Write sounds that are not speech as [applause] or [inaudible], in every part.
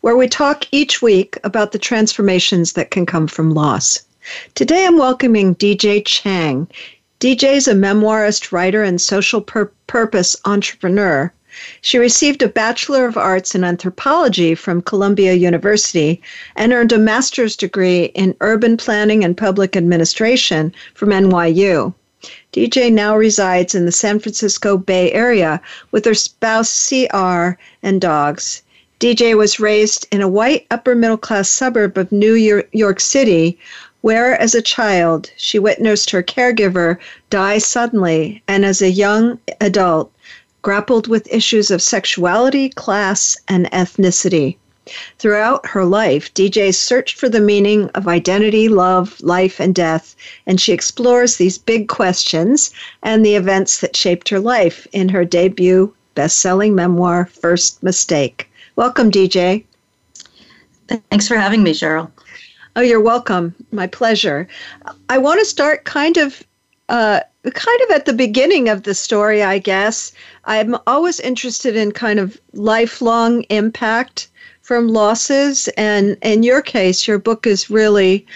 where we talk each week about the transformations that can come from loss. Today I'm welcoming DJ Chang. DJ is a memoirist, writer, and social pur- purpose entrepreneur. She received a Bachelor of Arts in Anthropology from Columbia University and earned a master's degree in Urban Planning and Public Administration from NYU. DJ now resides in the San Francisco Bay Area with her spouse CR and dogs. DJ was raised in a white upper middle class suburb of New York City where, as a child, she witnessed her caregiver die suddenly, and as a young adult, grappled with issues of sexuality, class, and ethnicity. Throughout her life, DJ searched for the meaning of identity, love, life, and death, and she explores these big questions and the events that shaped her life in her debut best selling memoir, First Mistake. Welcome, DJ. Thanks for having me, Cheryl. Oh, you're welcome. My pleasure. I want to start kind of uh, kind of at the beginning of the story, I guess. I'm always interested in kind of lifelong impact from losses. And in your case, your book is really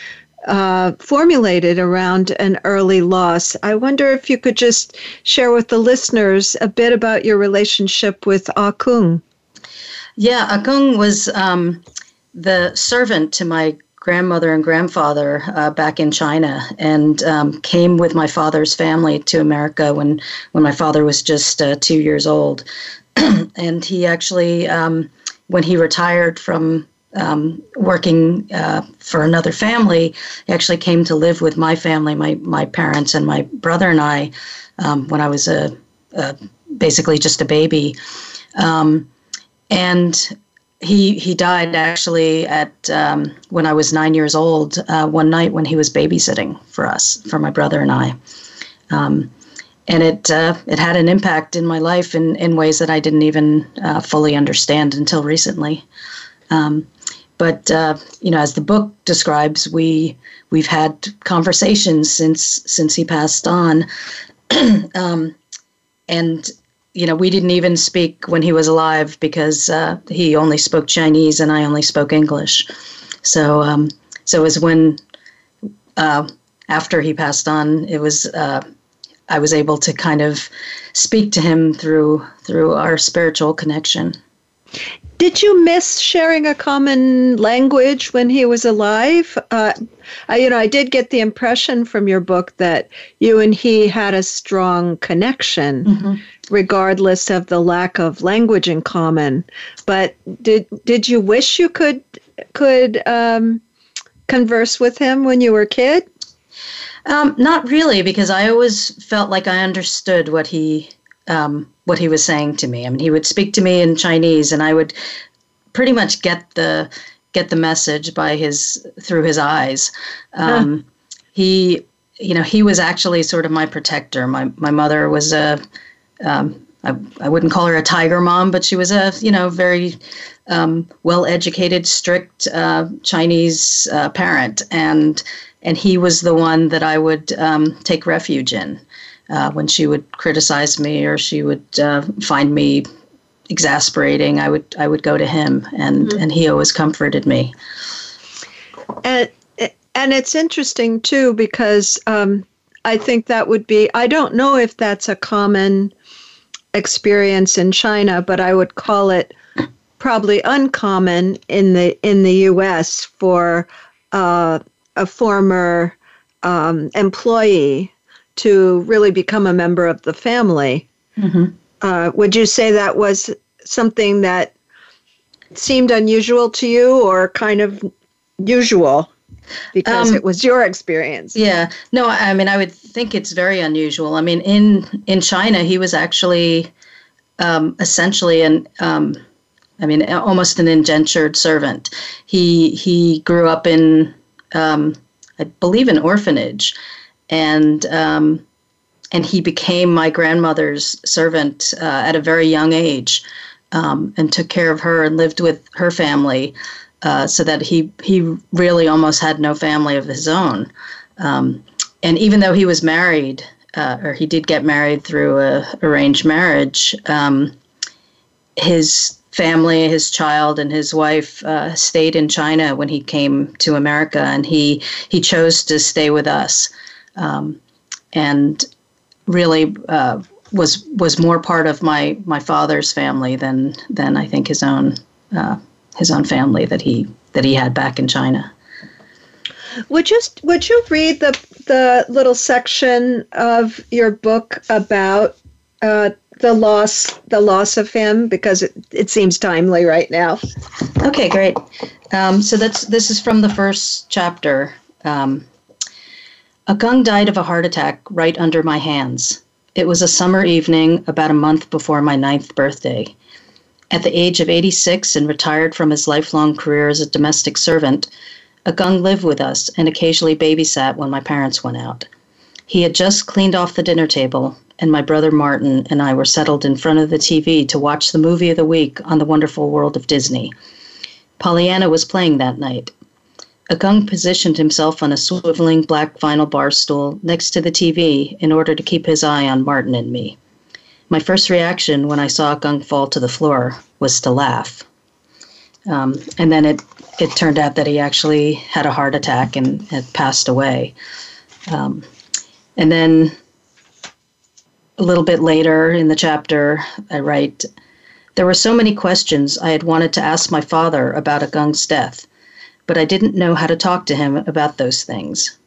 uh, formulated around an early loss. I wonder if you could just share with the listeners a bit about your relationship with Akung. Yeah, Akung was um, the servant to my grandmother and grandfather uh, back in China and um, came with my father's family to America when, when my father was just uh, two years old. [clears throat] and he actually, um, when he retired from um, working uh, for another family, he actually came to live with my family, my, my parents and my brother and I, um, when I was a, a, basically just a baby. Um, and he he died actually at um, when I was nine years old. Uh, one night when he was babysitting for us, for my brother and I, um, and it uh, it had an impact in my life in in ways that I didn't even uh, fully understand until recently. Um, but uh, you know, as the book describes, we we've had conversations since since he passed on, [clears throat] um, and you know, we didn't even speak when he was alive because uh, he only spoke Chinese and I only spoke English. So, um, so it was when uh, after he passed on, it was uh, I was able to kind of speak to him through through our spiritual connection. Did you miss sharing a common language when he was alive? Uh, I, you know, I did get the impression from your book that you and he had a strong connection, mm-hmm. Regardless of the lack of language in common. But did did you wish you could could um, converse with him when you were a kid? Um, not really, because I always felt like I understood what he um, what he was saying to me. I mean, he would speak to me in Chinese, and I would pretty much get the get the message by his through his eyes. Um, huh. He, you know, he was actually sort of my protector. My my mother was a, um, I, I wouldn't call her a tiger mom, but she was a you know very um, well educated, strict uh, Chinese uh, parent, and and he was the one that I would um, take refuge in uh, when she would criticize me or she would uh, find me exasperating, I would I would go to him, and mm-hmm. and he always comforted me. And and it's interesting too because um, I think that would be I don't know if that's a common experience in China, but I would call it probably uncommon in the in the U.S. for uh, a former um, employee to really become a member of the family. Mm-hmm. Uh, would you say that was something that seemed unusual to you or kind of usual because um, it was your experience. Yeah. No i mean i would think it's very unusual. I mean in in china he was actually um, essentially an um, I mean, almost an indentured servant. He he grew up in, um, I believe, an orphanage, and um, and he became my grandmother's servant uh, at a very young age, um, and took care of her and lived with her family, uh, so that he he really almost had no family of his own. Um, and even though he was married, uh, or he did get married through a arranged marriage, um, his family, his child, and his wife uh, stayed in China when he came to America, and he he chose to stay with us, um, and really uh, was was more part of my my father's family than than I think his own uh, his own family that he that he had back in China. Would you would you read the the little section of your book about uh, the loss the loss of him because it, it seems timely right now. Okay, great. Um, so that's this is from the first chapter. Um, Akung died of a heart attack right under my hands. It was a summer evening about a month before my ninth birthday. At the age of 86 and retired from his lifelong career as a domestic servant, Akung lived with us and occasionally babysat when my parents went out. He had just cleaned off the dinner table and my brother Martin and I were settled in front of the TV to watch the movie of the week on the wonderful world of Disney. Pollyanna was playing that night. Akung positioned himself on a swiveling black vinyl bar stool next to the TV in order to keep his eye on Martin and me. My first reaction when I saw Akung fall to the floor was to laugh. Um, and then it, it turned out that he actually had a heart attack and had passed away. Um, and then a little bit later in the chapter, I write There were so many questions I had wanted to ask my father about Akung's death, but I didn't know how to talk to him about those things.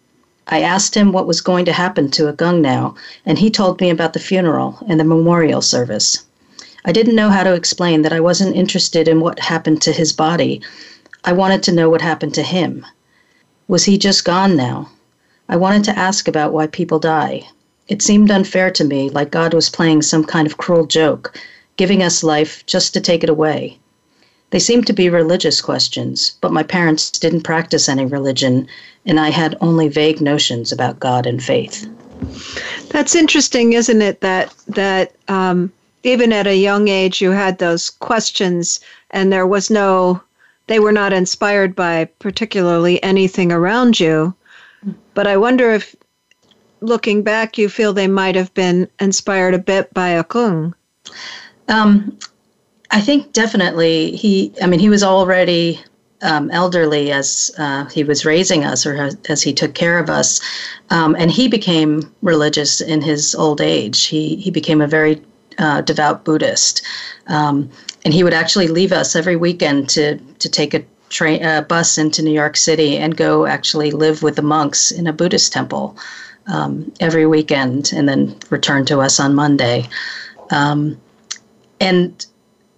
I asked him what was going to happen to Akung now, and he told me about the funeral and the memorial service. I didn't know how to explain that I wasn't interested in what happened to his body. I wanted to know what happened to him. Was he just gone now? I wanted to ask about why people die, it seemed unfair to me, like God was playing some kind of cruel joke, giving us life just to take it away. They seemed to be religious questions, but my parents didn't practice any religion, and I had only vague notions about God and faith. That's interesting, isn't it? That that um, even at a young age, you had those questions, and there was no, they were not inspired by particularly anything around you. But I wonder if looking back, you feel they might have been inspired a bit by Akung? Um, I think definitely he. I mean, he was already um, elderly as uh, he was raising us, or as, he took care of us, um, and he became religious in his old age. He he became a very uh, devout Buddhist, um, and he would actually leave us every weekend to to take a train a bus into New York City and go actually live with the monks in a Buddhist temple um, every weekend and then return to us on Monday. Um, and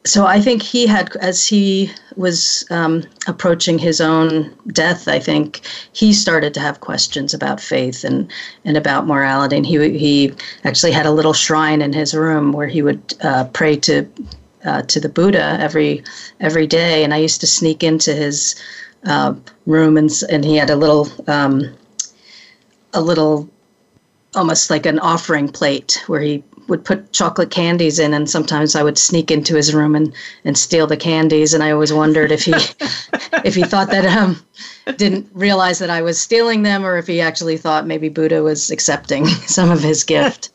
so I think he had, as he was um, approaching his own death, I think he started to have questions about faith and, and about morality. And he, he actually had a little shrine in his room where he would uh, pray to uh, to the Buddha every every day. And I used to sneak into his uh, room, and and he had a little um, a little almost like an offering plate where he would put chocolate candies in and sometimes I would sneak into his room and, and steal the candies and I always wondered if he [laughs] if he thought that um didn't realize that I was stealing them or if he actually thought maybe Buddha was accepting [laughs] some of his gift.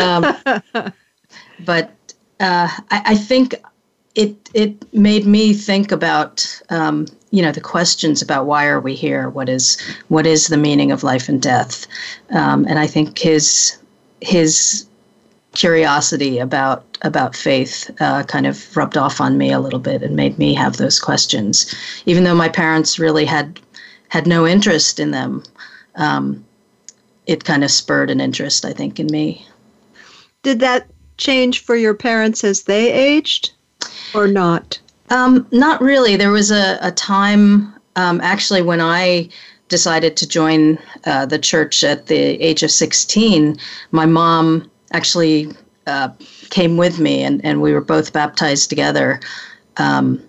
Um, [laughs] but uh, I, I, think it it made me think about um, you know the questions about why are we here? What is what is the meaning of life and death? Um, and i think his his curiosity about about faith uh, kind of rubbed off on me a little bit and made me have those questions. Even though my parents really had had no interest in them um, it kind of spurred an interest i think in me. Did that change for your parents as they aged or not um, not really. There was a, a time um, actually when I decided to join uh, the church at the age of 16. My mom actually uh, came with me, and, and we were both baptized together. um,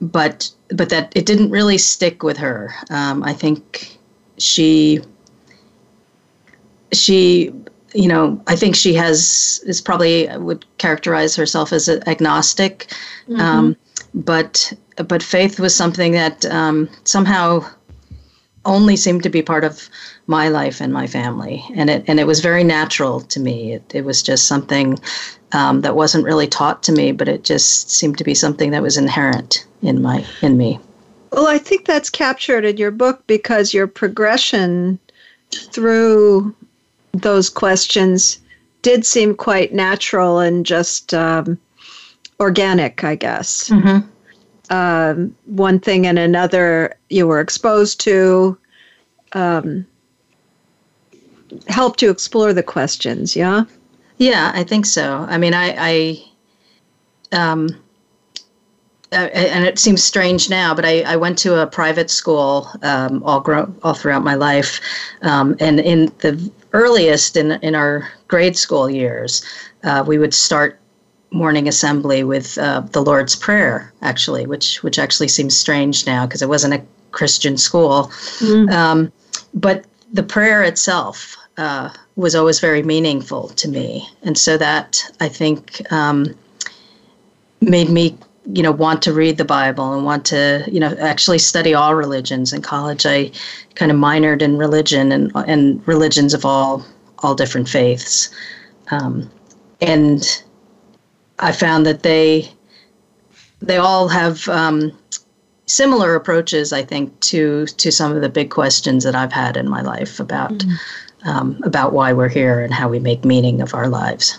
but but that it didn't really stick with her. Um, I think she she you know I think she has is probably would characterize herself as agnostic, mm-hmm. um, but but faith was something that um, somehow only seemed to be part of my life and my family, and it and it was very natural to me. It it was just something um, that wasn't really taught to me, but it just seemed to be something that was inherent in my in me. Well, I think that's captured in your book because your progression through those questions did seem quite natural and just um, organic, I guess. Mm-hmm. Um, one thing and another you were exposed to um, helped to explore the questions yeah? Yeah i think so. I mean i i um uh, and it seems strange now, but I, I went to a private school um, all grow, all throughout my life, um, and in the earliest in in our grade school years, uh, we would start morning assembly with uh, the Lord's Prayer, actually, which which actually seems strange now because it wasn't a Christian school. Mm. Um, but the prayer itself uh, was always very meaningful to me, and so that I think um, made me you know want to read the bible and want to you know actually study all religions in college i kind of minored in religion and and religions of all all different faiths um, and I found that they they all have um, similar approaches, I think, to to some of the big questions that I've had in my life about mm-hmm. um, about why we're here and how we make meaning of our lives.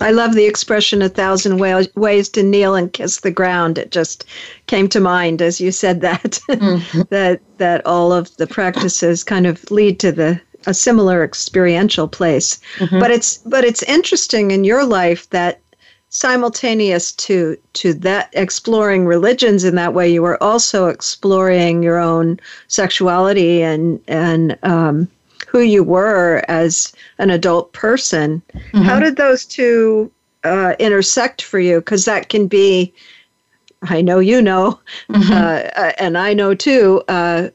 I love the expression "a thousand ways to kneel and kiss the ground." It just came to mind as you said that [laughs] mm-hmm. that that all of the practices kind of lead to the a similar experiential place. Mm-hmm. But it's but it's interesting in your life that simultaneous to to that exploring religions in that way you were also exploring your own sexuality and and um, who you were as an adult person mm-hmm. how did those two uh, intersect for you because that can be i know you know mm-hmm. uh, uh and i know too uh,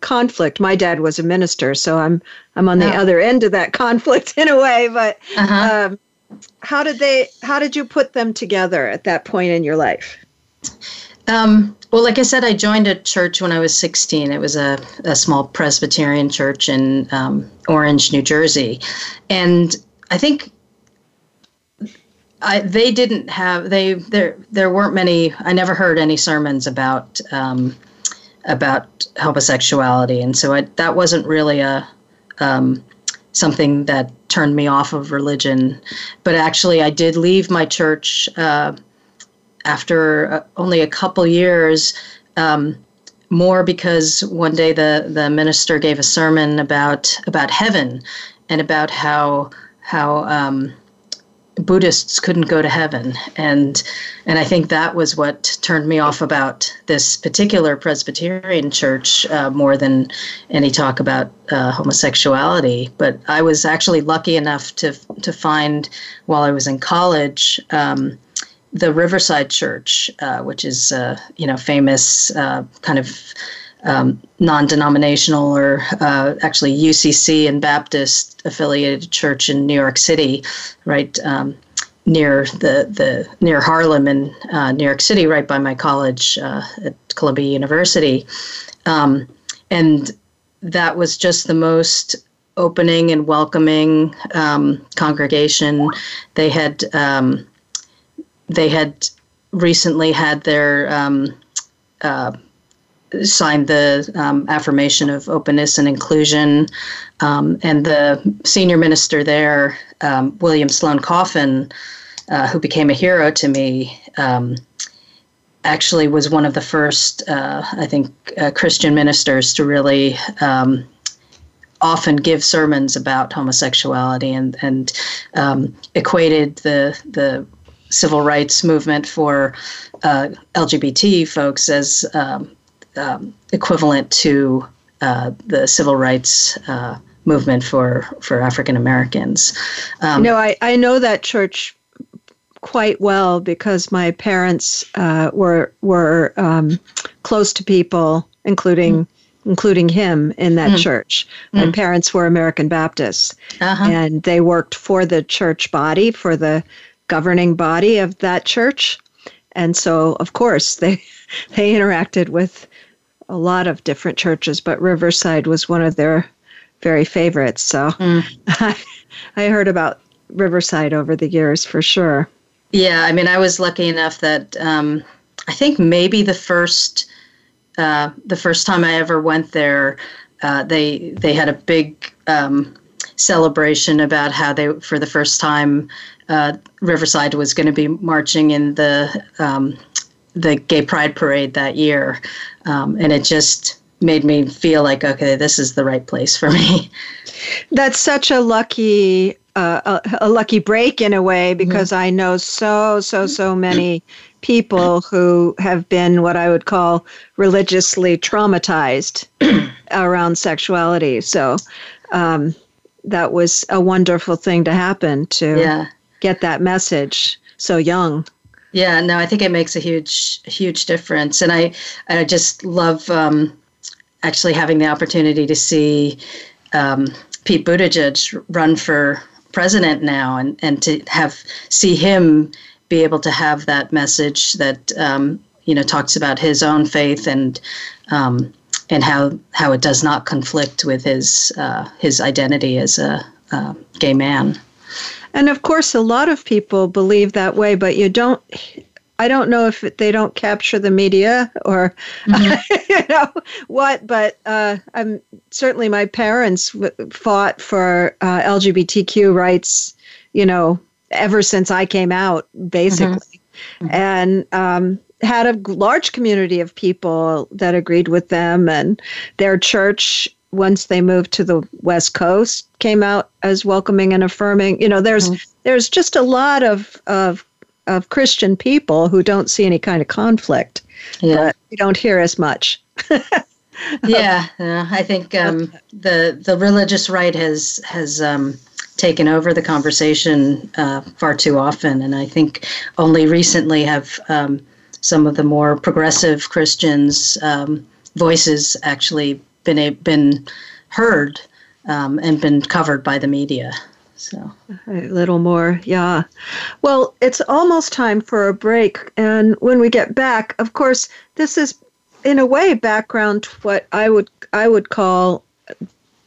conflict my dad was a minister so i'm i'm on the oh. other end of that [laughs] conflict in a way but uh-huh. um, how did they how did you put them together at that point in your life? Um, well like i said i joined a church when i was 16 it was a, a small presbyterian church in um, orange new jersey. And i think I, they didn't have they there there weren't many i never heard any sermons about um, about homosexuality. And so I, that wasn't really a um, something that turned me off of religion. But actually, I did leave my church uh, after uh, only a couple years. Um, more because one day the, the minister gave a sermon about about heaven and about how how um, Buddhists couldn't go to heaven, and and I think that was what turned me off about this particular Presbyterian church uh, more than any talk about uh, homosexuality. But I was actually lucky enough to to find while I was in college. Um, the Riverside Church, uh, which is uh, you know famous uh, kind of um, non-denominational or uh, actually UCC and Baptist affiliated church in New York City, right um, near the the near Harlem in uh, New York City, right by my college uh, at Columbia University, um, and that was just the most opening and welcoming um, congregation. They had um, they had recently had their um, uh, signed the um, affirmation of openness and inclusion. Um, and the senior minister there, um, William Sloane Coffin, uh, who became a hero to me, um, actually was one of the first, uh, I think, uh, Christian ministers to really um, often give sermons about homosexuality and, and um, equated the, the civil rights movement for uh, LGBT folks as um, um, equivalent to uh, the civil rights uh, movement for for African Americans. Um, know, I, I know that church quite well because my parents uh, were were um, close to people, including mm. including him in that mm. church. My mm. parents were American Baptists, uh-huh. and they worked for the church body, for the governing body of that church, and so of course they [laughs] they interacted with a lot of different churches, but Riverside was one of their very favorites. So mm. I, [laughs] I heard about Riverside over the years for sure. Yeah, I mean, I was lucky enough that um, I think maybe the first uh, the first time I ever went there, uh, they they had a big um, celebration about how they for the first time uh, Riverside was going to be marching in the um, the Gay Pride Parade that year, um, and it just made me feel like okay, this is the right place for me. [laughs] That's such a lucky uh, a, a, lucky break in a way mm-hmm. because mm-hmm. I know so so so many people who have been what I would call religiously traumatized [clears throat] around sexuality. So um, that was a wonderful thing to happen to yeah. get that message so young. Yeah, no, I think it makes a huge, huge difference, and I, I just love um, actually having the opportunity to see um, Pete Buttigieg run for president now, and and to have see him be able to have that message that um, you know talks about his own faith and um, and how how it does not conflict with his uh, his identity as a uh, gay man. And of course, a lot of people believe that way, but you don't. I don't know if they don't capture the media or mm-hmm. [laughs] you know what, but uh, I'm certainly my parents w- fought for uh, LGBTQ rights. You know, ever since I came out, basically, mm-hmm. Mm-hmm. and um, had a large community of people that agreed with them, and their church once they moved to the west coast came out as welcoming and affirming you know there's mm-hmm. there's just a lot of of of christian people who don't see any kind of conflict yeah. but we don't hear as much [laughs] yeah uh, i think um, the the religious right has has um, taken over the conversation uh, far too often and i think only recently have um, some of the more progressive christians um, voices actually been a, been heard um, and been covered by the media. So a little more, yeah. Well, it's almost time for a break, and when we get back, of course, this is in a way background to what I would I would call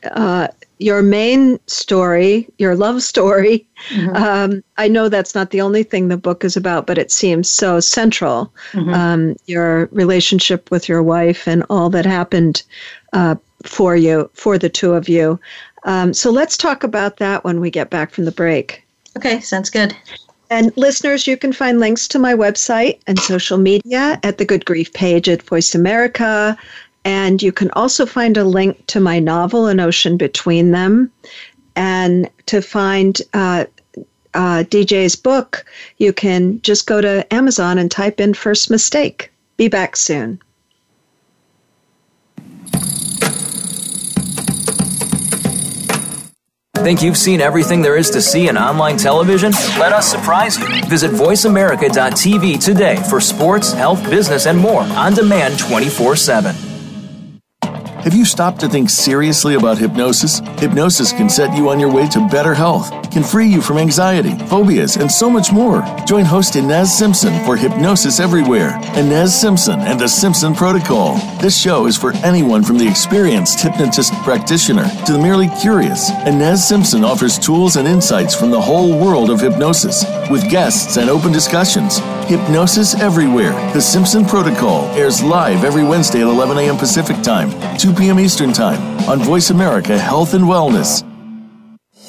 uh, your main story, your love story. Mm-hmm. Um, I know that's not the only thing the book is about, but it seems so central. Mm-hmm. Um, your relationship with your wife and all that happened uh, for you, for the two of you. Um, so let's talk about that when we get back from the break. Okay, sounds good. And listeners, you can find links to my website and social media at the Good Grief page at Voice America. And you can also find a link to my novel, An Ocean Between Them. And to find uh, uh, DJ's book, you can just go to Amazon and type in First Mistake. Be back soon. Think you've seen everything there is to see in online television? Let us surprise you. Visit VoiceAmerica.tv today for sports, health, business, and more on demand 24 7. Have you stopped to think seriously about hypnosis? Hypnosis can set you on your way to better health, can free you from anxiety, phobias, and so much more. Join host Inez Simpson for Hypnosis Everywhere, Inez Simpson and the Simpson Protocol. This show is for anyone from the experienced hypnotist practitioner to the merely curious. Inez Simpson offers tools and insights from the whole world of hypnosis with guests and open discussions. Hypnosis Everywhere, the Simpson Protocol airs live every Wednesday at 11 a.m. Pacific Time, 2 p.m. Eastern Time on Voice America Health and Wellness.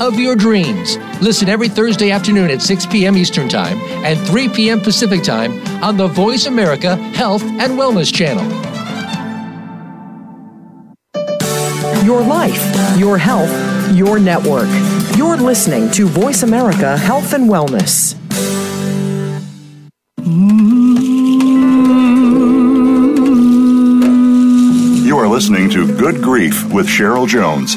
of your dreams. Listen every Thursday afternoon at 6 p.m. Eastern Time and 3 p.m. Pacific Time on the Voice America Health and Wellness Channel. Your life, your health, your network. You're listening to Voice America Health and Wellness. You are listening to Good Grief with Cheryl Jones.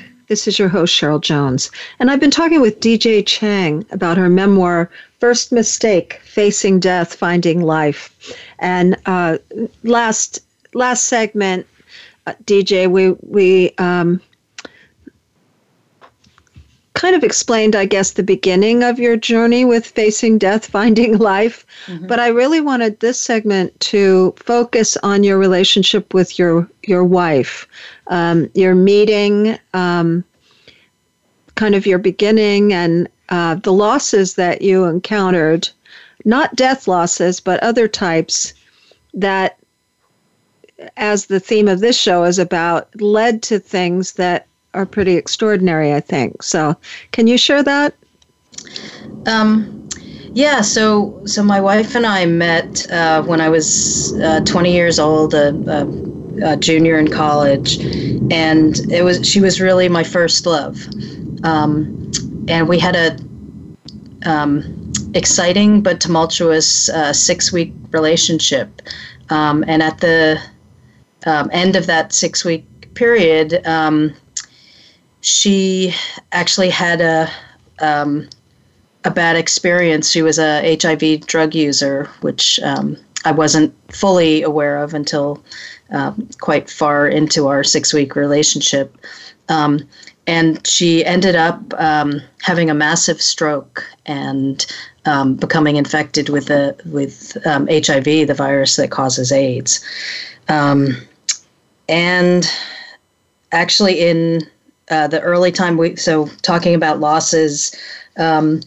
This is your host, Cheryl Jones. And I've been talking with DJ Chang about her memoir, First Mistake Facing Death, Finding Life. And uh, last last segment, uh, DJ, we, we um, kind of explained, I guess, the beginning of your journey with facing death, finding [laughs] life. Mm-hmm. But I really wanted this segment to focus on your relationship with your your wife, um, your meeting, um, kind of your beginning, and uh, the losses that you encountered. Not death losses, but other types that, as the theme of this show is about, led to things that are pretty extraordinary, I think. So, can you share that? Um, yeah. So, so my wife and I met uh, when I was uh, 20 years old, a, a, a, junior in college, and it was she was really my first love, um, and we had a um, exciting but tumultuous uh, six week relationship, um, and at the um, end of that six week period um, she actually had a um, a bad experience. She was a IV drug user, which I wasn't fully aware of until um, quite far into our six week relationship. Um, and she ended up um, having a massive stroke and um, becoming infected with the with HIV, the virus that causes AIDS. and actually, in uh, the early time we so talking about losses um,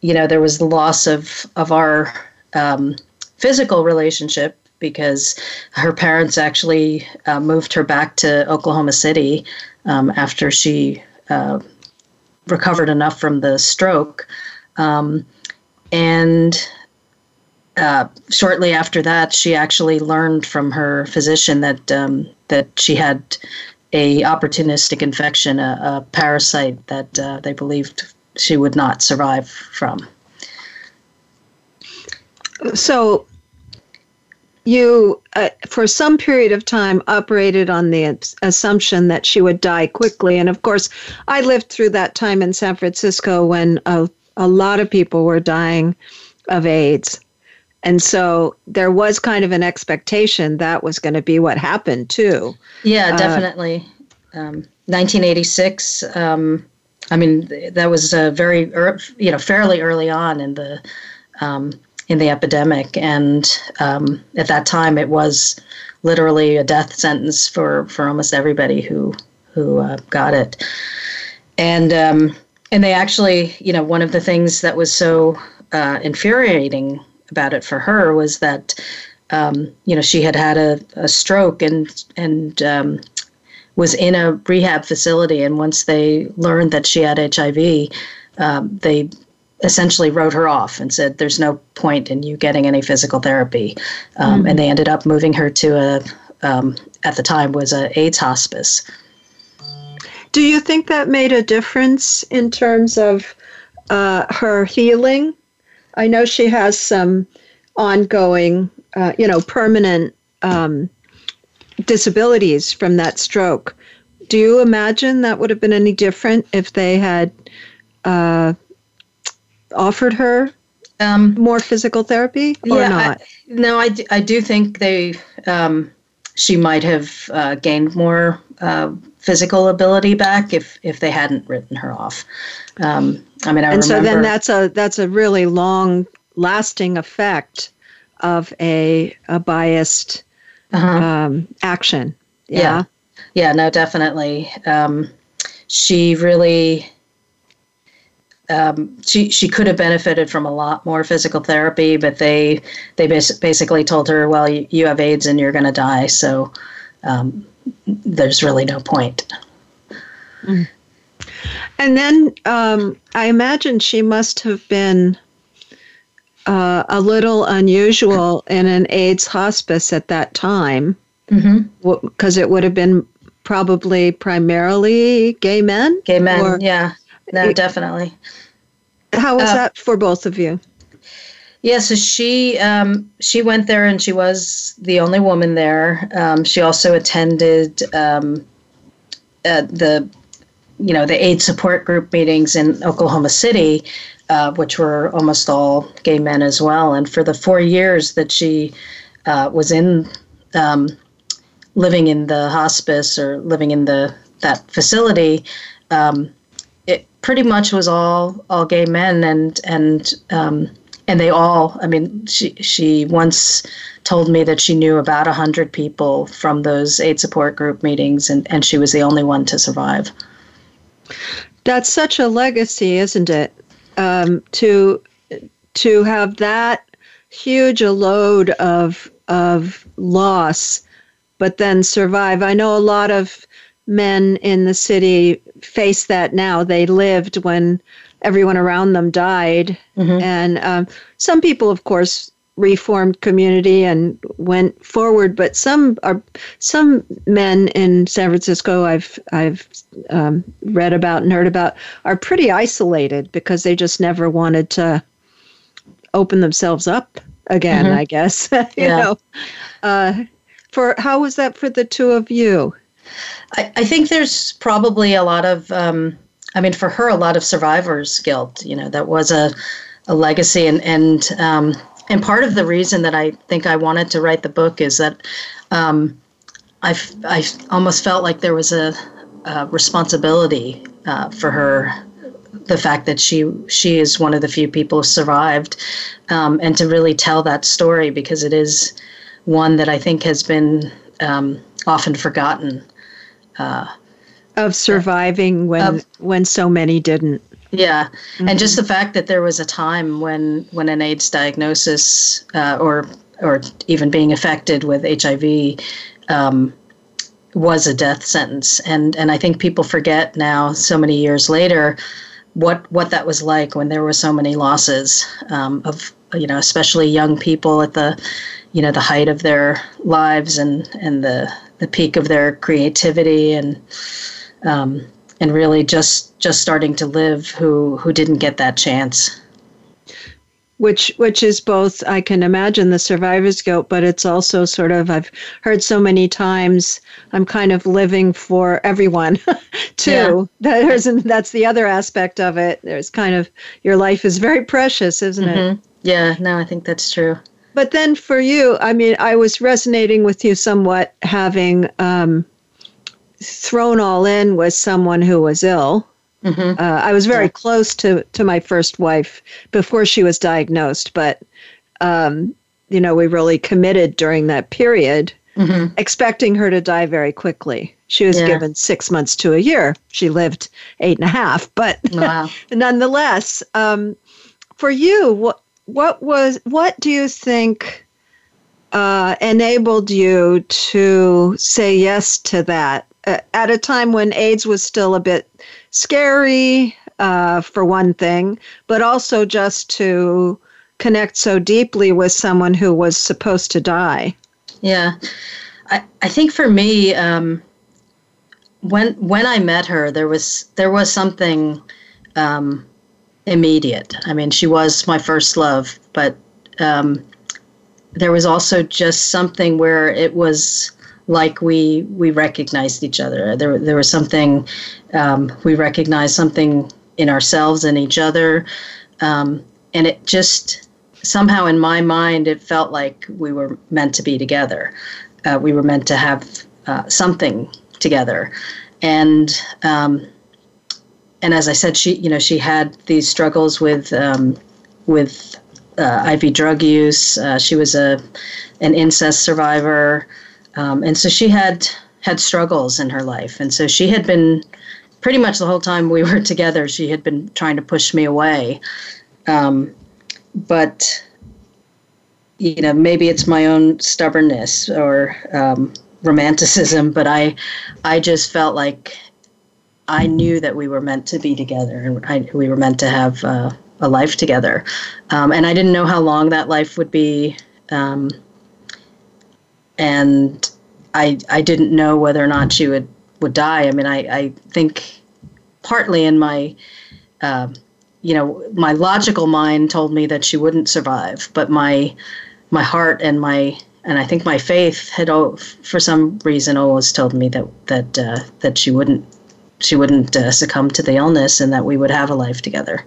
you know there was the loss of of our um, physical relationship because her parents actually uh, moved her back to Oklahoma City um, after she uh, recovered enough from the stroke um, and uh, shortly after that, she actually learned from her physician that um, that she had a opportunistic infection, a, a parasite that uh, they believed she would not survive from. So you, uh, for some period of time, operated on the assumption that she would die quickly. And of course, I lived through that time in San Francisco when a, a lot of people were dying of AIDS. And so there was kind of an expectation that was going to be what happened too. Yeah, uh, definitely. Uh, um, 1986. Um, I mean, that was a very, you know, fairly early on in the um, in the epidemic, and um, at that time, it was literally a death sentence for for almost everybody who who uh, got it. And um, and they actually, you know, one of the things that was so uh, infuriating about it for her was that um, you know she had had a, a stroke and and um, was in a rehab facility and once they learned that she had HIV um, they essentially wrote her off and said there's no point in you getting any physical therapy mm-hmm. and they ended up moving her to a um, at the time was a AIDS hospice. Do you think that made a difference in terms of uh, her healing I know she has some ongoing uh, you know, permanent um, disabilities from that stroke. Do you imagine that would have been any different if they had uh, offered her um, more physical therapy or yeah, not? I, no, I, I do think they um, she might have uh, gained more uh, physical ability back if if they hadn't written her off. Um, I mean, I and remember, so then that's a that's a really long lasting effect of a a biased uh-huh. um, action. Yeah. yeah. yeah, no, definitely. Um, she really. Um, she she could have benefited from a lot more physical therapy, but they they bas- basically told her, well, you, you have AIDS and you're going to die, so um, there's really no point. Mm. And then um, I imagine she must have been uh, a little unusual in an AIDS hospice at that time because mm-hmm. it would have been probably primarily gay men. Gay men, or, yeah, no, definitely. How was uh, that for both of you? Yeah, so she um, she went there and she was the only woman there. Um, she also attended um, uh, the you know the AIDS support group meetings in Oklahoma City, uh, which were almost all gay men as well. And for the four years that she uh, was in um, living in the hospice or living in the that facility, um, it pretty much was all all gay men and and um, and they all i mean she she once told me that she knew about 100 people from those AIDS support group meetings and, and she was the only one to survive. That's such a legacy isn't it? Um, to to have that huge a load of of loss but then survive. I know a lot of men in the city face that now they lived when everyone around them died. Mm-hmm. And um, some people, of course, reformed community and went forward, but some are some men in San Francisco I've I've um, read about and heard about are pretty isolated because they just never wanted to open themselves up again. Mm-hmm. I guess [laughs] you yeah. know. Uh, for how was that for the two of you? I, I think there's probably a lot of um, I mean, for her, a lot of survivor's guilt. You know, that was a, a legacy, and and um, and part of the reason that I think I wanted to write the book is that um, I I almost felt like there was a, a responsibility uh, for her the fact that she she is one of the few people who survived, um, and to really tell that story because it is one that I think has been um, often forgotten. Uh, of surviving when of, when so many didn't. Yeah, mm-hmm. and just the fact that there was a time when when an AIDS diagnosis uh, or or even being affected with HIV um, was a death sentence, and and I think people forget now, so many years later, what what that was like when there were so many losses um, of you know especially young people at the you know the height of their lives and and the the peak of their creativity and um, and really just just starting to live who who didn't get that chance. Which which is both i can imagine the survivor's guilt but it's also sort of i've heard so many times i'm kind of living for everyone [laughs] too. Yeah. there's that's the other aspect of it. There's kind of your life is very precious isn't mm-hmm. it yeah no i think that's true but then for you i mean i was resonating with you somewhat having um, thrown all in with someone who was ill. Mm-hmm. Uh, I was very yeah. close to to my first wife before she was diagnosed, but um, you know we really committed during that period, mm-hmm. expecting her to die very quickly. She was yeah. given six months to a year. She lived eight and a half, but wow. [laughs] nonetheless, um, for you, what what was what do you think uh, enabled you to say yes to that at a time when AIDS was still a bit scary, uh, for one thing, but also just to connect so deeply with someone who was supposed to die. Yeah, I, I think for me, um, when when I met her, there was there was something um, immediate. I mean, she was my first love, but um, there was also just something where it was like we we recognized each other. There there was something um, we recognized something in ourselves and each other, um, and it just somehow in my mind it felt like we were meant to be together. Uh, we were meant to have uh, something together, and um, and as I said, she you know she had these struggles with um, with uh, IV drug use. Uh, she was a an incest survivor. Um, and so she had had struggles in her life, and so she had been pretty much the whole time we [laughs] were together. She had been trying to push me away, um, but you know maybe it's my own stubbornness or um, romanticism, but I I just felt like I knew that we were meant to be together, and I, we were meant to have uh, a life together, um, and I didn't know how long that life would be. Um, and I I didn't know whether or not she would would die. I mean, I I think partly in my uh, you know my logical mind told me that she wouldn't survive, but my my heart and my and I think my faith had for some reason always told me that that uh, that she wouldn't she wouldn't uh, succumb to the illness and that we would have a life together.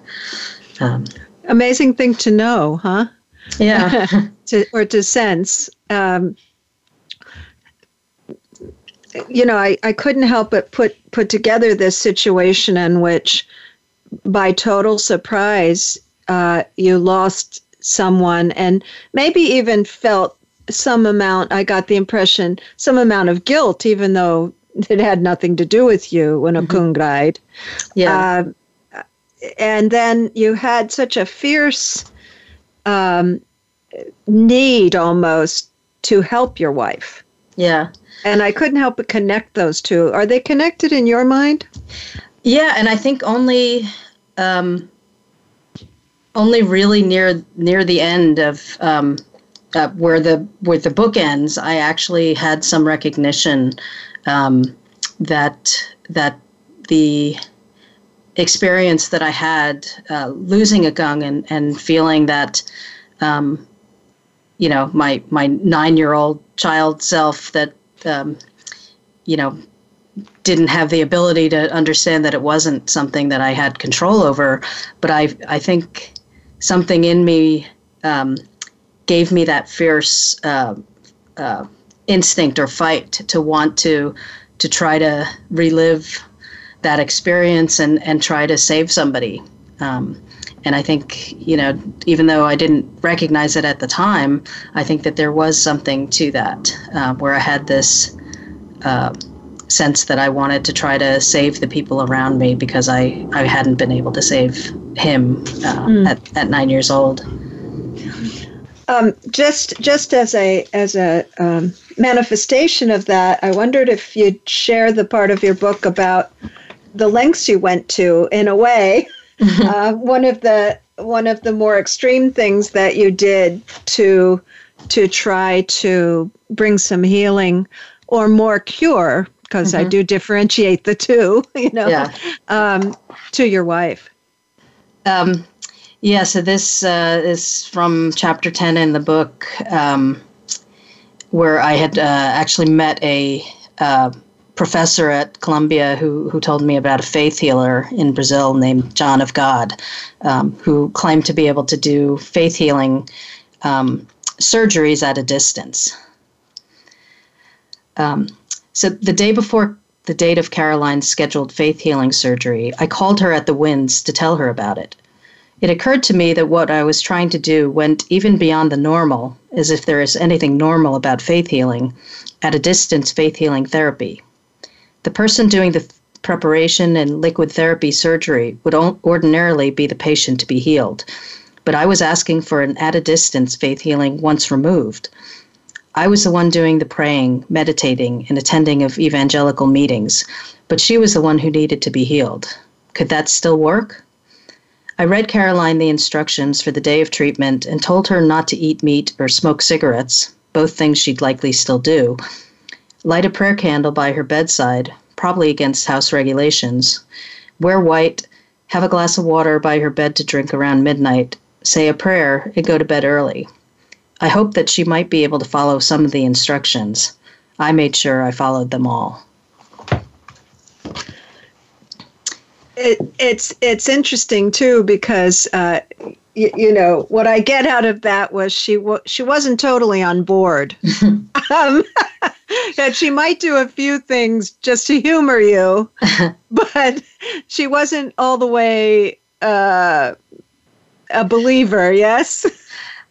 Um, Amazing thing to know, huh? Yeah, [laughs] to, or to sense. Um, you know, I, I couldn't help but put put together this situation in which, by total surprise, uh, you lost someone, and maybe even felt some amount. I got the impression some amount of guilt, even though it had nothing to do with you when mm-hmm. Okung died. Yeah. Uh, and then you had such a fierce um, need almost to help your wife. Yeah. And I couldn't help but connect those two. Are they connected in your mind? Yeah, and I think only um, only really near near the end of um, uh, where the where the book ends, I actually had some recognition um, that that the experience that I had uh, losing Okung and and feeling that um, you know my my nine year old child self that um, you know, didn't have the ability to understand that it wasn't something that I had control over. But I, I think something in me um, gave me that fierce uh, uh, instinct or fight to want to to try to relive that experience and and try to save somebody. Um, and I think, you know, even though I didn't recognize it at the time, I think that there was something to that uh, where I had this uh, sense that I wanted to try to save the people around me because I, I hadn't been able to save him uh, mm. at, at nine years old. Um, just just as a as a um, manifestation of that, I wondered if you'd share the part of your book about the lengths you went to, in a way, [laughs] uh, one of the one of the more extreme things that you did to to try to bring some healing or more cure because mm-hmm. I do differentiate the two, [laughs] you know, yeah. um, to your wife. Um, yeah, so this uh, is from chapter 10 in the book um, where I had uh, actually met a uh, professor at Columbia who, who told me about a faith healer in Brazil named John of God, um, who claimed to be able to do faith healing um, surgeries at a distance. Um, so the day before the date of Caroline's scheduled faith healing surgery, I called her at the Winds to tell her about it. It occurred to me that what I was trying to do went even beyond the normal, as if there is anything normal about faith healing, at a distance faith healing therapy. The person doing the preparation and liquid therapy surgery would ordinarily be the patient to be healed, but I was asking for an at a distance faith healing once removed. I was the one doing the praying, meditating, and attending of evangelical meetings, but she was the one who needed to be healed. Could that still work? I read Caroline the instructions for the day of treatment and told her not to eat meat or smoke cigarettes, both things she'd likely still do, light a prayer candle by her bedside, probably against house regulations, wear white, have a glass of water by her bed to drink around midnight, say a prayer, and go to bed early. I hoped that she might be able to follow some of the instructions. I made sure I followed them all. It, it's it's interesting too because uh, y- you know what I get out of that was she w- she wasn't totally on board. [laughs] um, that she might do a few things just to humor you, [laughs] but she wasn't all the way uh, a believer. Yes.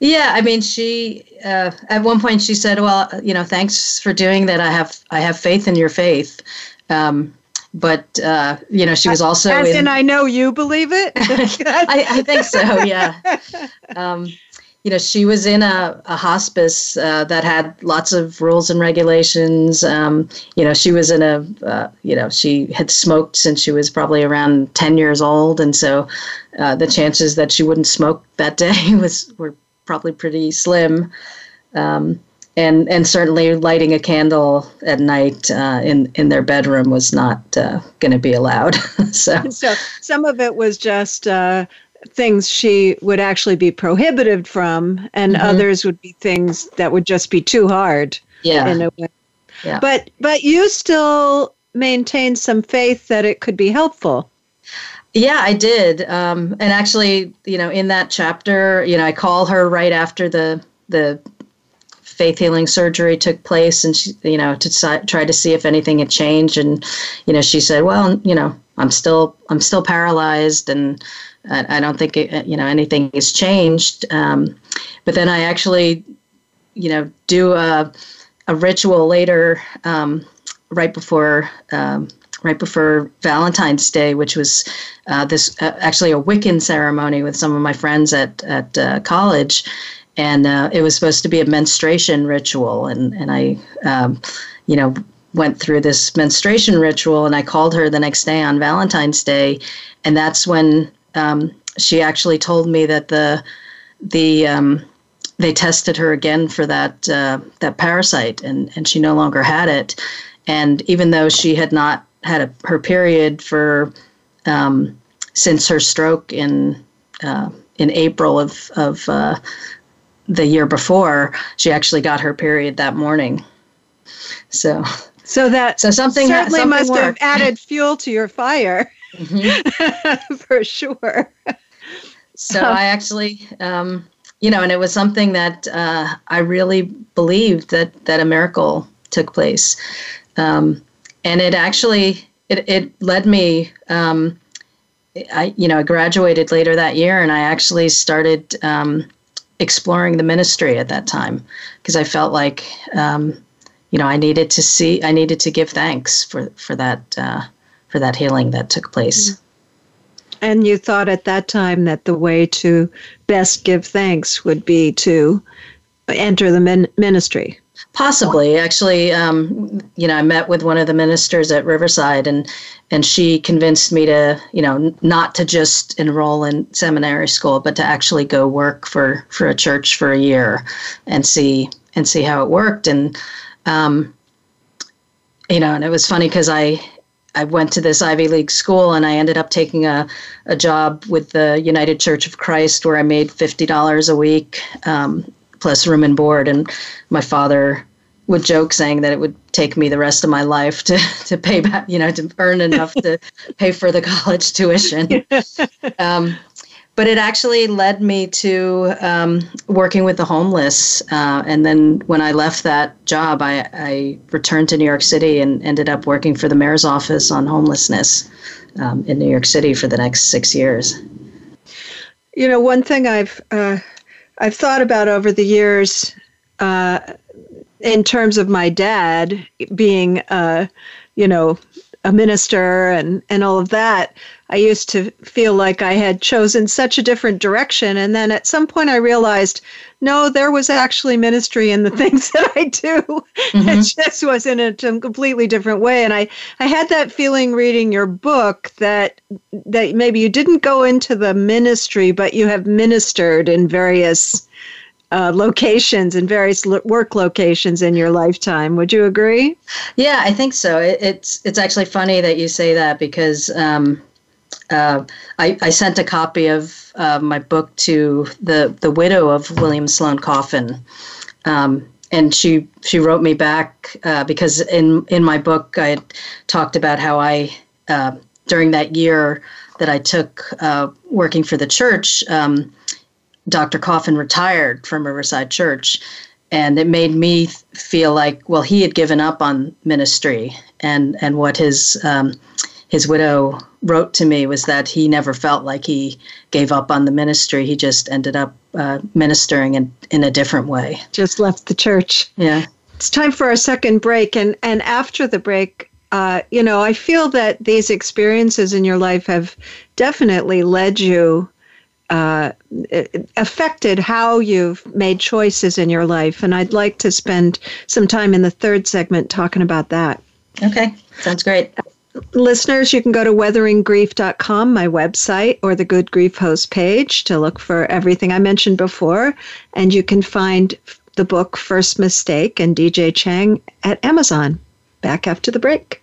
Yeah, I mean, she uh, at one point she said, "Well, you know, thanks for doing that. I have I have faith in your faith." Um, but uh, you know, she was also as in, in I know you believe it. [laughs] I, I think so. Yeah. [laughs] Um, you know, she was in a, a hospice uh, that had lots of rules and regulations. Um, you know, she was in a, uh, you know, she had smoked since she was probably around 10 years old. And so uh, the chances that she wouldn't smoke that day [laughs] was were probably pretty slim. Um, and, and certainly lighting a candle at night uh, in, in their bedroom was not uh, going to be allowed. [laughs] so. so some of it was just uh, things she would actually be prohibited from, and Mhm. others would be things that would just be too hard. Yeah. In a way. Yeah. But but you still maintain some faith that it could be helpful. Yeah, I did. Um, and actually, you know, in that chapter, you know, I call her right after the the faith healing surgery took place, and she, you know, to try to see if anything had changed. And you know, she said, "Well, you know, I'm still I'm still paralyzed, and I, I don't think it, you know anything has changed." Um, but then I actually, you know, do a a ritual later, um, right before. Um, right before Valentine's Day, which was uh, this uh, actually a Wiccan ceremony with some of my friends at at uh, college, and uh, it was supposed to be a menstruation ritual, and and I, um, you know, went through this menstruation ritual, and I called her the next day on Valentine's Day, and that's when um, she actually told me that the the um, they tested her again for that uh, that parasite, and and she no longer had it, and even though she had not had a, her period for um, since her stroke in uh, in April of of uh, the year before. She actually got her period that morning. So So that so something certainly something must have [laughs] added fuel to your fire Mm-hmm. [laughs] for sure. So I actually, um, you know, and it was something that uh, I really believed that that a miracle took place, um, and it actually it, it led me. Um, I you know I graduated later that year, and I actually started um, exploring the ministry at that time because I felt like um, you know I needed to see I needed to give thanks for for that uh, for that healing that took place. And you thought at that time that the way to best give thanks would be to enter the min- ministry. Possibly, actually, um, you know, I met with one of the ministers at Riverside, and and she convinced me to, you know, not to just enroll in seminary school, but to actually go work for for a church for a year, and see and see how it worked. And um, you know, and it was funny because I I went to this Ivy League school and I ended up taking a, a job with the United Church of Christ where I made $50 a week um, plus room and board. And my father would joke saying that it would take me the rest of my life to, [laughs] to pay back, you know, to earn enough to [laughs] pay for the college tuition. [laughs] Um, but it actually led me to um, working with the homeless. Uh, and then when I left that job, I, I returned to New York City and ended up working for the mayor's office on homelessness um, in New York City for the next six years. You know, one thing I've uh, I've thought about over the years, uh, in terms of my dad being, uh, you know, a minister and and all of that. I used to feel like I had chosen such a different direction, and then at some point I realized, no, there was actually ministry in the [laughs] things that I do. Mm-hmm. It just was in a completely different way, and I I had that feeling reading your book that that maybe you didn't go into the ministry, but you have ministered in various uh, locations and various lo- work locations in your lifetime. Would you agree? Yeah, I think so. It, it's it's actually funny that you say that because um, uh, I, I, sent a copy of uh, my book to the the widow of William Sloane Coffin, um, and she she wrote me back uh, because in in my book I talked about how I uh, during that year that I took uh, working for the church, um, Dr. Coffin retired from Riverside Church, and it made me feel like well he had given up on ministry and and what his um, his widow wrote to me was that he never felt like he gave up on the ministry. He just ended up uh, ministering in, in a different way. Just left the church. Yeah. It's time for our second break. And, and after the break, uh, you know, I feel that these experiences in your life have definitely led you, uh, affected how you've made choices in your life. And I'd like to spend some time in the third segment talking about that. Okay, sounds great. Listeners, you can go to weatheringgrief.com, my website, or the Good Grief host page to look for everything I mentioned before. And you can find the book First Mistake and DJ Chang at Amazon. Back after the break.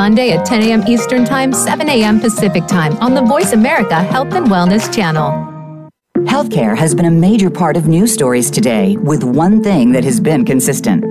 Monday at 10 a.m. Eastern Time, 7 a.m. Pacific Time on the Voice America Health and Wellness channel. Healthcare has been a major part of news stories today, with one thing that has been consistent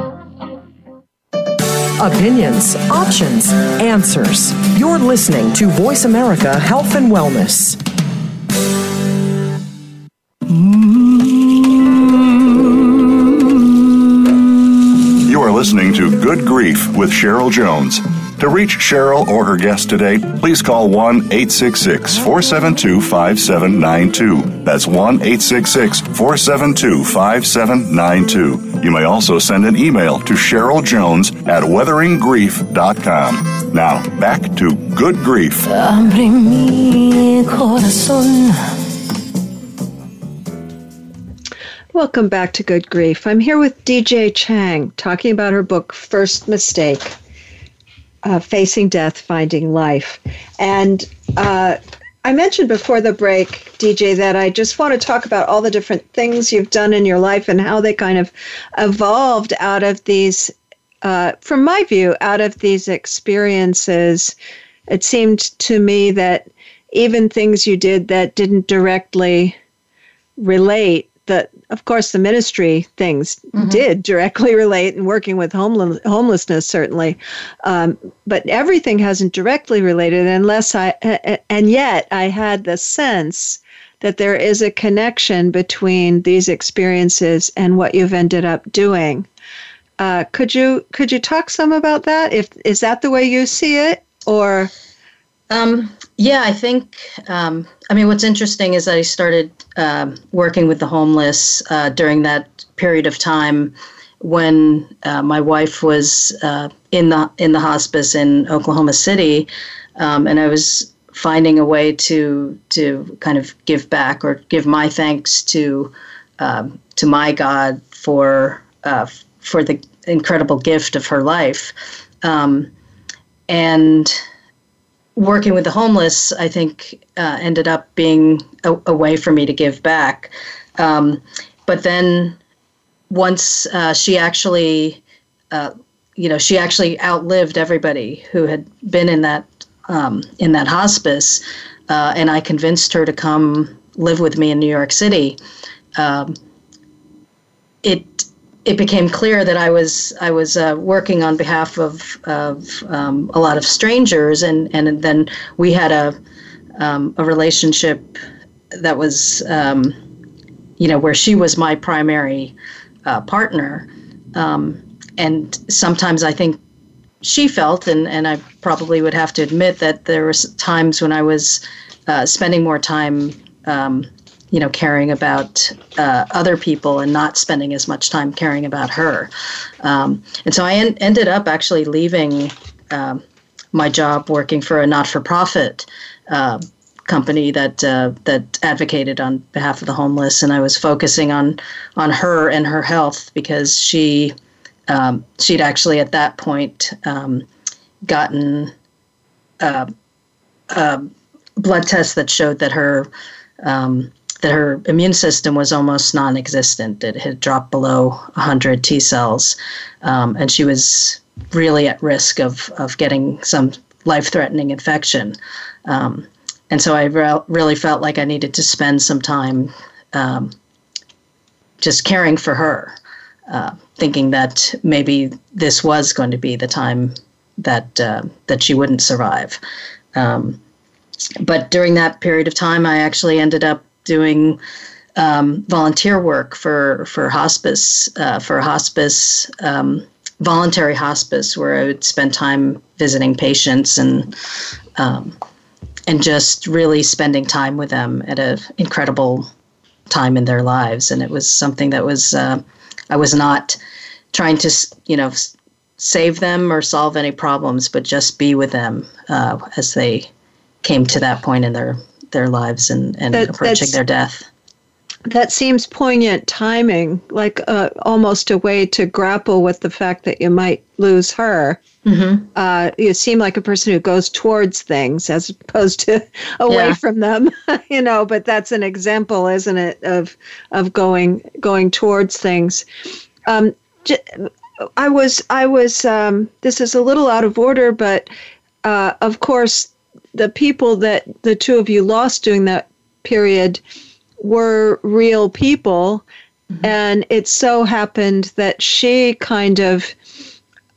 opinions, options, answers. You're listening to Voice America Health and Wellness. You are listening to Good Grief with Cheryl Jones. To reach Cheryl or her guest today, please call 1 866 472 5792. That's 1 866 472 5792. You may also send an email to Cheryl Jones at weatheringgrief.com. Now, back to Good Grief. Welcome back to Good Grief. I'm here with DJ Chang talking about her book, First Mistake uh, Facing Death, Finding Life. And uh, I mentioned before the break, DJ, that I just want to talk about all the different things you've done in your life and how they kind of evolved out of these, uh, from my view, out of these experiences. It seemed to me that even things you did that didn't directly relate that of course the ministry things mm-hmm. did directly [laughs] relate and working with homeless, homelessness certainly um, but everything hasn't directly related unless i and yet i had the sense that there is a connection between these experiences and what you've ended up doing. Uh, could you could you talk some about that? If is that the way you see it, or? Um, yeah, I think. Um, I mean, what's interesting is that I started um, working with the homeless uh, during that period of time when uh, my wife was uh, in the in the hospice in Oklahoma City, um, and I was finding a way to to kind of give back or give my thanks to um, to my God for uh, for the incredible gift of her life, um, and working with the homeless, I think uh, ended up being a, a, way for me to give back. Um, but then once uh, she actually, uh, you know, she actually outlived everybody who had been in that um, in that hospice, uh, and I convinced her to come live with me in New York City. Um, it it became clear that I was I was uh, working on behalf of of um, a lot of strangers, and and then we had a um, a relationship that was um, you know where she was my primary uh, partner. Um, and sometimes I think she felt, and, and I probably would have to admit that there were times when I was uh, spending more time, um, you know, caring about uh, other people and not spending as much time caring about her. Um, and so I en- ended up actually leaving um, my job working for a not-for-profit uh, company that uh, that advocated on behalf of the homeless, and I was focusing on on her and her health because she um, she'd actually at that point um, gotten uh, a blood test that showed that her um, that her immune system was almost non-existent. It had dropped below 100 T cells, um, and she was really at risk of of getting some life-threatening infection. Um, and so I re- really felt like I needed to spend some time um, just caring for her, uh, thinking that maybe this was going to be the time that uh, that she wouldn't survive. Um, but during that period of time, I actually ended up doing um, volunteer work for for hospice uh, for hospice um, voluntary hospice, where I would spend time visiting patients and um, and just really spending time with them at an incredible time in their lives. And it was something that was, uh, I was not trying to, you know, save them or solve any problems, but just be with them uh, as they came to that point in their, their lives and, and that, approaching their death. That seems poignant timing, like uh, almost a way to grapple with the fact that you might lose her Mm-hmm. Uh, you seem like a person who goes towards things as opposed to [laughs] away yeah. from them, [laughs] you know. But that's an example, isn't it, of of going going towards things. Um, I was I was. Um, this is a little out of order, but uh, of course, the people that the two of you lost during that period were real people, mm-hmm. and it so happened that she kind of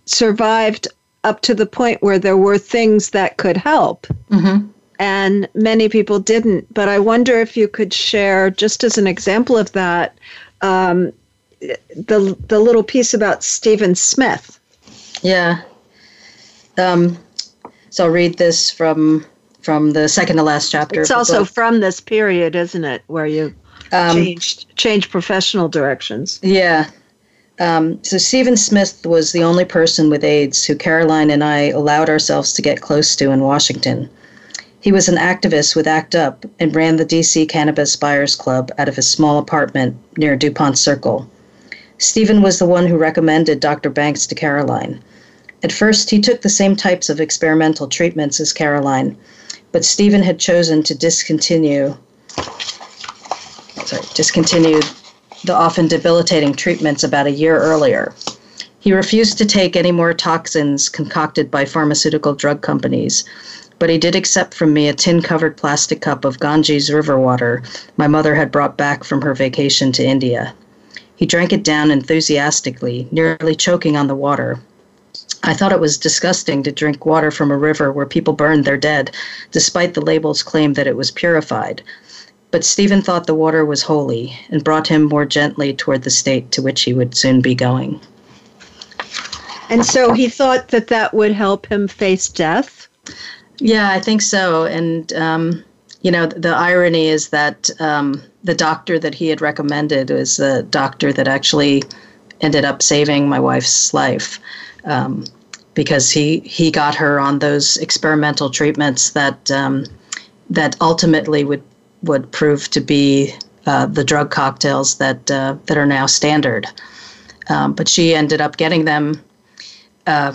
survived up to the point where there were things that could help. Mm-hmm. And many people didn't. But I wonder if you could share, just as an example of that, um, the the little piece about Stephen Smith. Yeah. Um, so I'll read this from from the second to last chapter. It's also from this period, isn't it, where you um, changed changed professional directions? Yeah. Um, so Stephen Smith was the only person with AIDS who Caroline and I allowed ourselves to get close to in Washington. He was an activist with ACT UP and ran the DC Cannabis Buyers Club out of his small apartment near DuPont Circle. Stephen was the one who recommended Dr. Banks to Caroline. At first, he took the same types of experimental treatments as Caroline, but Stephen had chosen to discontinue sorry, discontinue the often debilitating treatments about a year earlier. He refused to take any more toxins concocted by pharmaceutical drug companies, but he did accept from me a tin covered plastic cup of Ganges river water my mother had brought back from her vacation to India. He drank it down enthusiastically, nearly choking on the water. I thought it was disgusting to drink water from a river where people burned their dead, despite the label's claim that it was purified but Stephen thought the water was holy and brought him more gently toward the state to which he would soon be going. And so he thought that that would help him face death? Yeah, I think so. And, um, you know, the irony is that um, the doctor that he had recommended was the doctor that actually ended up saving my wife's life. Um, because he, he got her on those experimental treatments that um, that ultimately would would prove to be uh, the drug cocktails that uh, that are now standard. Um, but she ended up getting them uh,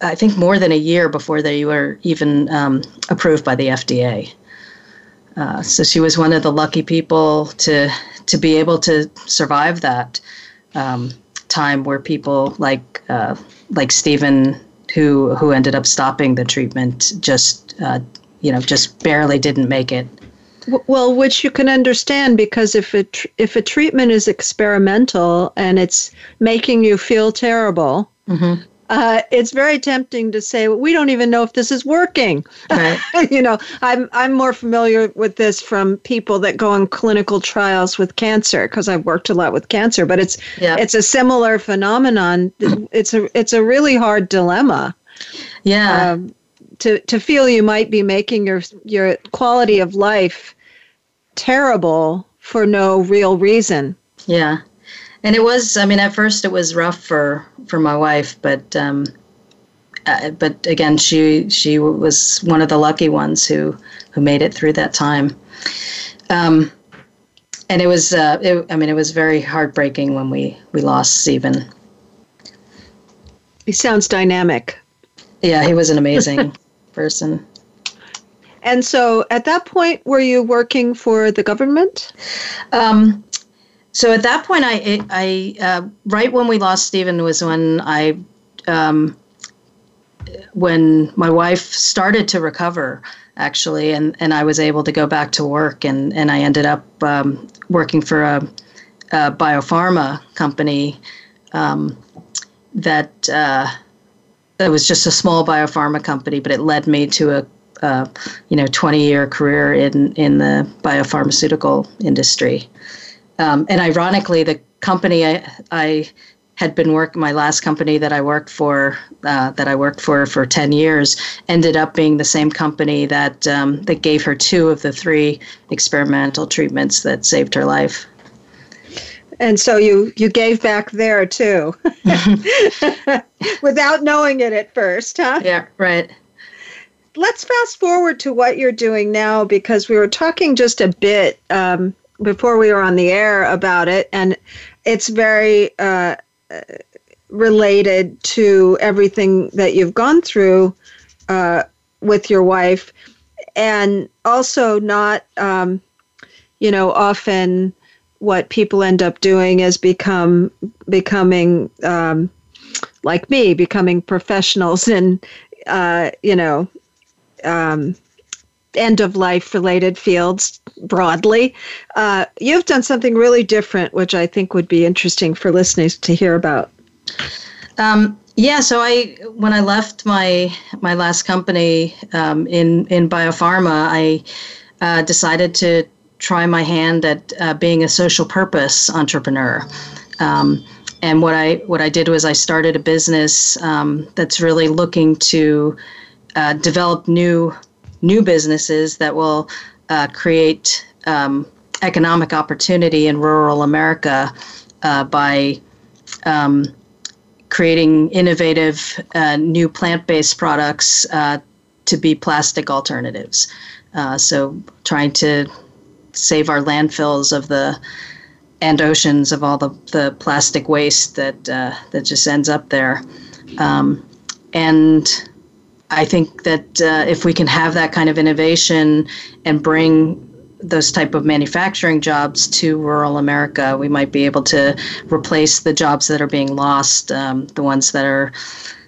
I think more than a year before they were even um, approved by the FDA. Uh, so she was one of the lucky people to to be able to survive that um, time where people like uh, like Stephen, who who ended up stopping the treatment, just uh, you know just barely didn't make it. Well, which you can understand because if a tr- if a treatment is experimental and it's making you feel terrible, mm-hmm. Uh, it's very tempting to say well, we don't even know if this is working. Right. [laughs] you know, I'm I'm more familiar with this from people that go on clinical trials with cancer because I've worked a lot with cancer. But it's yeah. it's a similar phenomenon. [clears throat] It's a it's a really hard dilemma. Yeah. Um, to, to feel you might be making your your quality of life terrible for no real reason. Yeah. And it was, I mean, at first it was rough for, for my wife, but, um, uh, but again, she, she was one of the lucky ones who, who made it through that time. Um, and it was, uh, it, I mean, it was very heartbreaking when we, we lost Stephen. He sounds dynamic. Yeah, he was an amazing [laughs] person. And so at that point, were you working for the government? Um, so at that point, I, I uh, right when we lost Stephen was when I, um, when my wife started to recover, actually, and, and I was able to go back to work, and, and I ended up um, working for a, a biopharma company um, that uh, it was just a small biopharma company, but it led me to a uh, you know 20 year career in in the biopharmaceutical industry. Um, and ironically, the company I, I had been working my last company that I worked for uh, that I worked for for 10 years ended up being the same company that um, that gave her two of the three experimental treatments that saved her life. And so you you gave back there too, [laughs] without knowing it at first, huh? Yeah, right let's fast forward to what you're doing now because we were talking just a bit um, before we were on the air about it, and it's very uh, related to everything that you've gone through uh, with your wife, and also not, um, you know, often what people end up doing is become becoming um, like me, becoming professionals [laughs] in, uh, you know, um, end of life related fields broadly. Uh, you've done something really different, which I think would be interesting for listeners to hear about. Um, yeah, so I when I left my my last company um, in in biopharma, I uh, decided to try my hand at uh, being a social purpose entrepreneur. Um, and what I what I did was I started a business um, that's really looking to uh, develop new new businesses that will uh, create um, economic opportunity in rural America uh, by um, creating innovative uh, new plant-based products uh, to be plastic alternatives. Uh, so trying to save our landfills of the and oceans of all the, the plastic waste that that just ends up there. Um, and I think that uh, if we can have that kind of innovation and bring those type of manufacturing jobs to rural America, we might be able to replace the jobs that are being lost, um, the ones that are,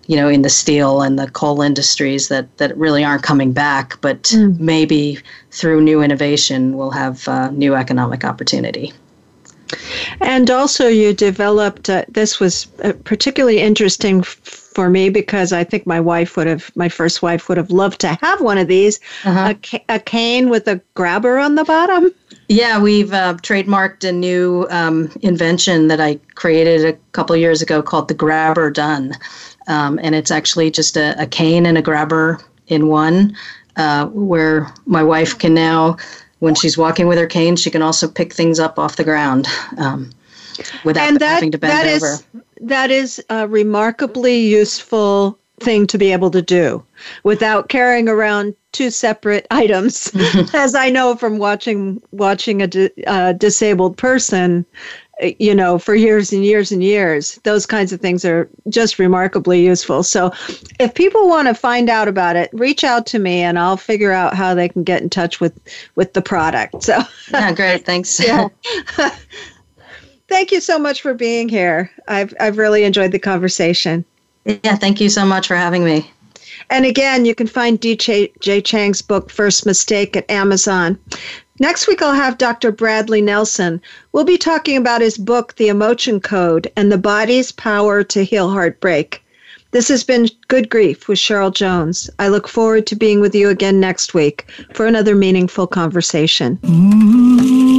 you know, in the steel and the coal industries that that really aren't coming back. But mm. maybe through new innovation, we'll have uh, new economic opportunity. And also, you developed. Uh, this was uh, particularly interesting for me because I think my wife would have, my first wife would have loved to have one of these. Uh-huh. A, a cane with a grabber on the bottom. Yeah, we've uh, trademarked a new um, invention that I created a couple years ago called the Grabber Done. Um, and it's actually just a, a, cane and a grabber in one, uh, where my wife can now, when she's walking with her cane, she can also pick things up off the ground um, without that, having to bend that over. Is, that is a remarkably useful thing to be able to do without carrying around two separate [laughs] items. [laughs] As i know from watching watching a di- uh, disabled person you know for years and years and years those kinds of things are just remarkably useful. So if people want to find out about it reach out to me and i'll figure out how they can get in touch with with the product. So yeah great. Thanks. [laughs] Yeah thank you so much for being here i've i've really enjoyed the conversation yeah, thank you so much for having me. And again, you can find DJ J. Chang's book, First Mistake, at Amazon. Next week, I'll have Dr. Bradley Nelson. We'll be talking about his book, The Emotion Code and the Body's Power to Heal Heartbreak. This has been Good Grief with Cheryl Jones. I look forward to being with you again next week for another meaningful conversation. Mm-hmm.